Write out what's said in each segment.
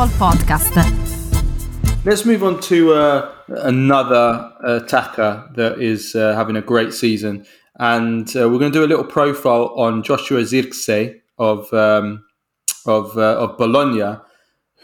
Football Podcast. Let's move on to uh, another attacker that is uh, having a great season. And uh, we're going to do a little profile on Joshua Zirkzee of, um, of, uh, of Bologna,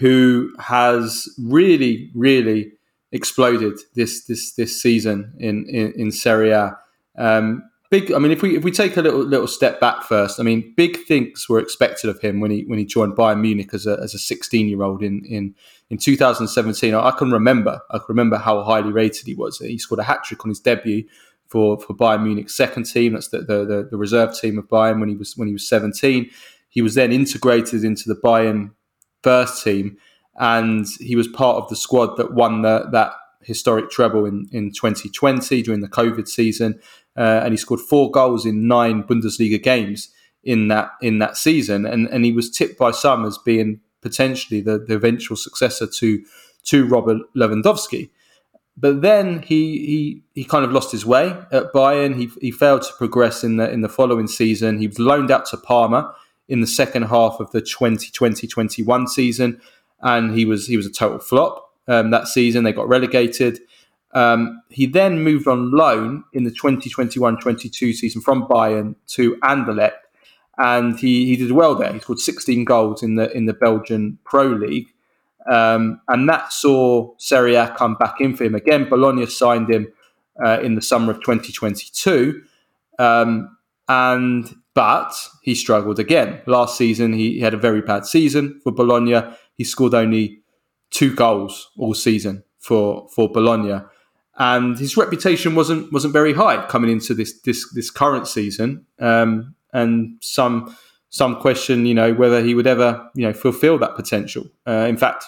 who has really, really exploded this, this, this season in, in, in Serie A. Um, big. I mean, if we if we take a little little step back first, I mean, big things were expected of him when he when he joined Bayern Munich as a as a 16 year old in in in 2017. I can remember I can remember how highly rated he was. He scored a hat trick on his debut for for Bayern Munich's second team. That's the, the the, the reserve team of Bayern when he was when he was 17. He was then integrated into the Bayern first team, and he was part of the squad that won the, that historic treble in, in 2020 during the COVID season uh, and he scored four goals in nine Bundesliga games in that in that season, and and he was tipped by some as being potentially the, the eventual successor to to Robert Lewandowski. But then he he he kind of lost his way at Bayern. He he failed to progress in the in the following season. He was loaned out to Parma in the second half of the 2020-21 season, and he was he was a total flop um, that season. They got relegated. Um, he then moved on loan in the 2021-22 season from Bayern to Anderlecht, and he, he did well there. He scored 16 goals in the in the Belgian Pro League, um, and that saw Serie A come back in for him again. Bologna signed him uh, in the summer of 2022, um, and but he struggled again last season. He, he had a very bad season for Bologna. He scored only two goals all season for for Bologna and his reputation wasn't wasn't very high coming into this this this current season. Um, and some some question, you know, whether he would ever you know fulfil that potential. Uh, in fact,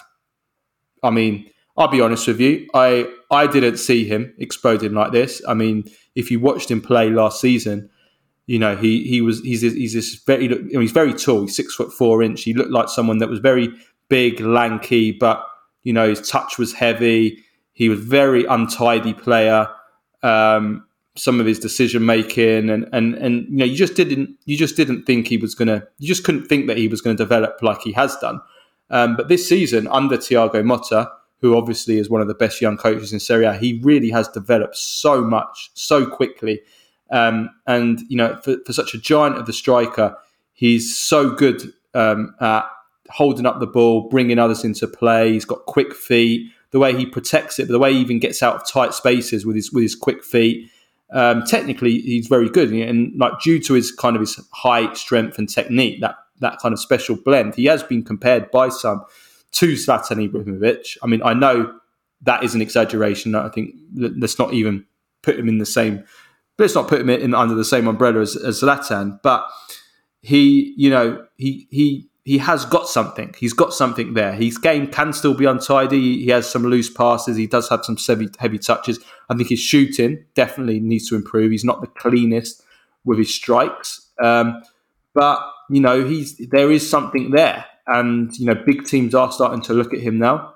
I mean, I'll be honest with you, I I didn't see him exploding like this. I mean, if you watched him play last season. You know, he he was he's he's this very he's very tall. He's six foot four inch. He looked like someone that was very big, lanky, but you know his touch was heavy he was very untidy player. Um, some of his decision making and and and you know you just didn't you just didn't think he was gonna you just couldn't think that he was to develop like he has done. Um, but this season under Thiago Motta, who obviously is one of the best young coaches in Serie A, he really has developed so much so quickly. Um, and you know for, for such a giant of the striker, he's so good um, at holding up the ball, bringing others into play. He's got quick feet the way he protects it, but the way he even gets out of tight spaces with his with his quick feet. Um, technically, he's very good, and like due to his kind of his height, strength, and technique, that that kind of special blend, he has been compared by some to Zlatan Ibrahimovic. I mean, I know that is an exaggeration. I think let's not even put him in the same. Let's not put him in under the same umbrella as, as Zlatan, but he, you know, he he he has got something. He's got something there. His game can still be untidy. He has some loose passes. He does have some heavy, heavy touches. I think his shooting definitely needs to improve. He's not the cleanest with his strikes, um, but you know he's there is something there, and you know big teams are starting to look at him now.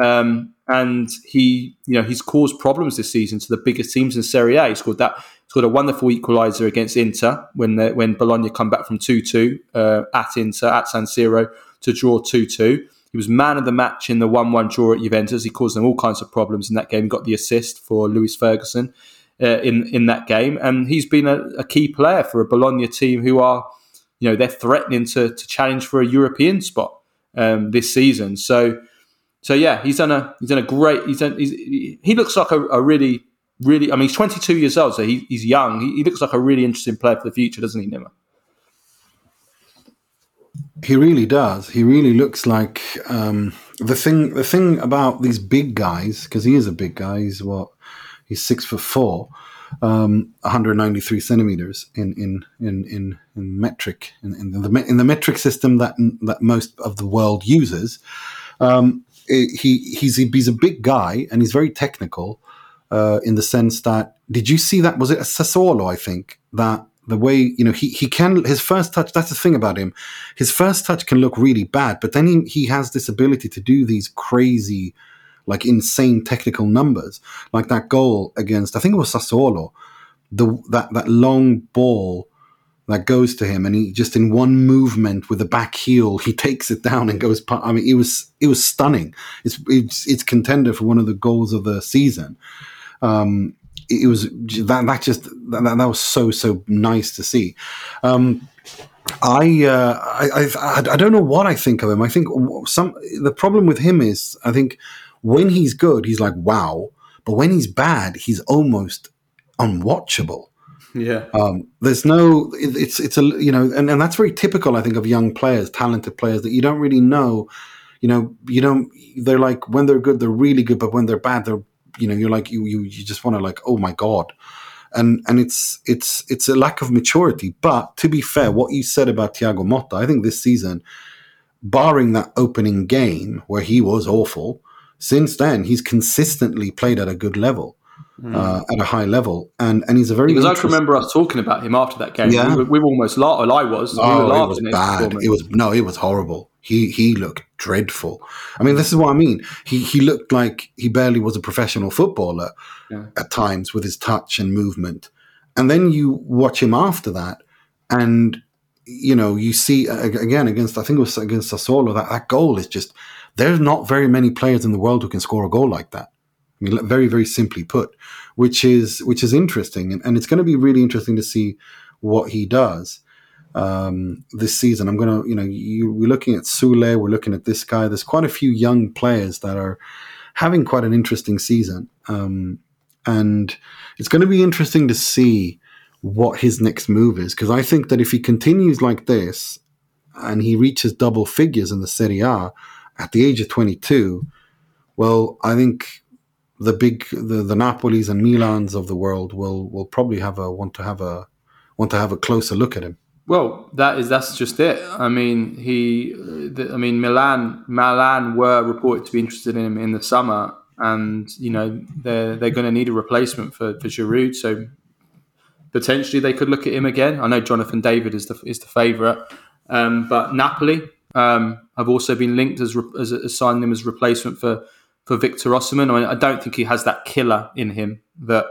Um, and he, you know, he's caused problems this season to the biggest teams in Serie A. He scored that, scored a wonderful equaliser against Inter when the, when Bologna come back from two two uh, at Inter at San Siro to draw two two. He was man of the match in the one one draw at Juventus. He caused them all kinds of problems in that game. He got the assist for Lewis Ferguson uh, in in that game, and he's been a, a, key player for a Bologna team who are, you know, they're threatening to to challenge for a European spot um, this season. So so yeah, he's done a he's done a great. He's done. He's, he looks like a, a, really really. I mean, he's 22 years old, so he, he's young. He, he, looks like a really interesting player for the future, doesn't he, Nima? He really does. He really looks like um, the thing. The thing about these big guys, because he is a big guy. He's what? He's six foot four, um, 193 centimeters in in in in, in metric in, in, the in the metric system that that most of the world uses. Um, he he's he's a big guy and he's very technical uh, in the sense that did you see that was it a Sassuolo I think that the way you know he he can his first touch that's the thing about him his first touch can look really bad but then he, he has this ability to do these crazy like insane technical numbers like that goal against I think it was Sassuolo the that that long ball that goes to him, and he just in one movement with a back heel, he takes it down and goes. I mean, it was it was stunning. It's it's it's contender for one of the goals of the season. Um, it was that that just that, that was so so nice to see. Um, I, uh, I, I I don't know what I think of him. I think some the problem with him is I think when he's good, he's like wow, but when he's bad, he's almost unwatchable. Yeah. Um, there's no, it, it's, it's a, you know, and, and that's very typical, I think, of young players, talented players that you don't really know, you know, you don't, they're like, when they're good, they're really good, but when they're bad, they're, you know, you're like, you, you, you just want to like, oh my God. And, and it's, it's, it's a lack of maturity. But to be fair, what you said about Thiago Motta, I think this season, barring that opening game where he was awful, since then, he's consistently played at a good level mm. uh, at a high level, and and he's a very. Because I remember us talking about him after that game. Yeah. we, we were almost laughed. Well, I was. Oh, we it was bad. It was no, it was horrible. He he looked dreadful. I mean, this is what I mean. He he looked like he barely was a professional footballer yeah. at times with his touch and movement. And then you watch him after that, and you know you see again against I think it was against Sassuolo that that goal is just there's not very many players in the world who can score a goal like that. Very, very simply put, which is which is interesting, and, and it's going to be really interesting to see what he does um, this season. I'm going to, you know, you, we're looking at Soulé, we're looking at this guy. There's quite a few young players that are having quite an interesting season, um, and it's going to be interesting to see what his next move is because I think that if he continues like this and he reaches double figures in the Serie A at the age of 22, well, I think the big the, the Napolis and Milans of the world will will probably have a want to have a want to have a closer look at him. Well, that is that's just it. I mean, he, the, I mean, Milan Milan were reported to be interested in him in the summer, and you know they're they're going to need a replacement for for Giroud. So potentially they could look at him again. I know Jonathan David is the is the favourite, um, but Napoli um, have also been linked as, as, as signing him as replacement for for Victor Osimhen. I mean, I don't think he has that killer in him that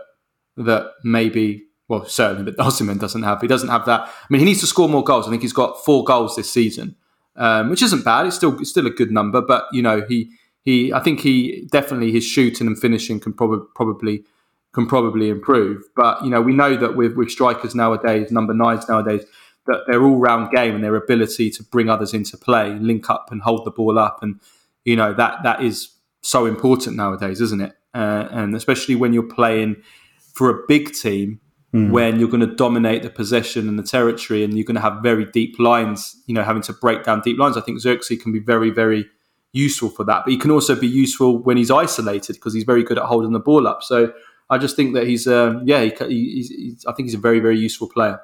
that maybe well certainly, but Osimhen doesn't have. He doesn't have that. I mean, he needs to score more goals. I think he's got four goals this season, um, which isn't bad. It's still it's still a good number, but you know he he I think he definitely his shooting and finishing can probably probably can probably improve. But you know we know that with with strikers nowadays, number nines nowadays. That their all-round game and their ability to bring others into play, link up and hold the ball up, and you know that that is so important nowadays, isn't it? Uh, and especially when you're playing for a big team, mm. when you're going to dominate the possession and the territory, and you're going to have very deep lines. You know, having to break down deep lines. I think Zirkzee can be very, very useful for that. But he can also be useful when he's isolated because he's very good at holding the ball up. So I just think that he's, uh, yeah, he, he's, he's, I think he's a very, very useful player.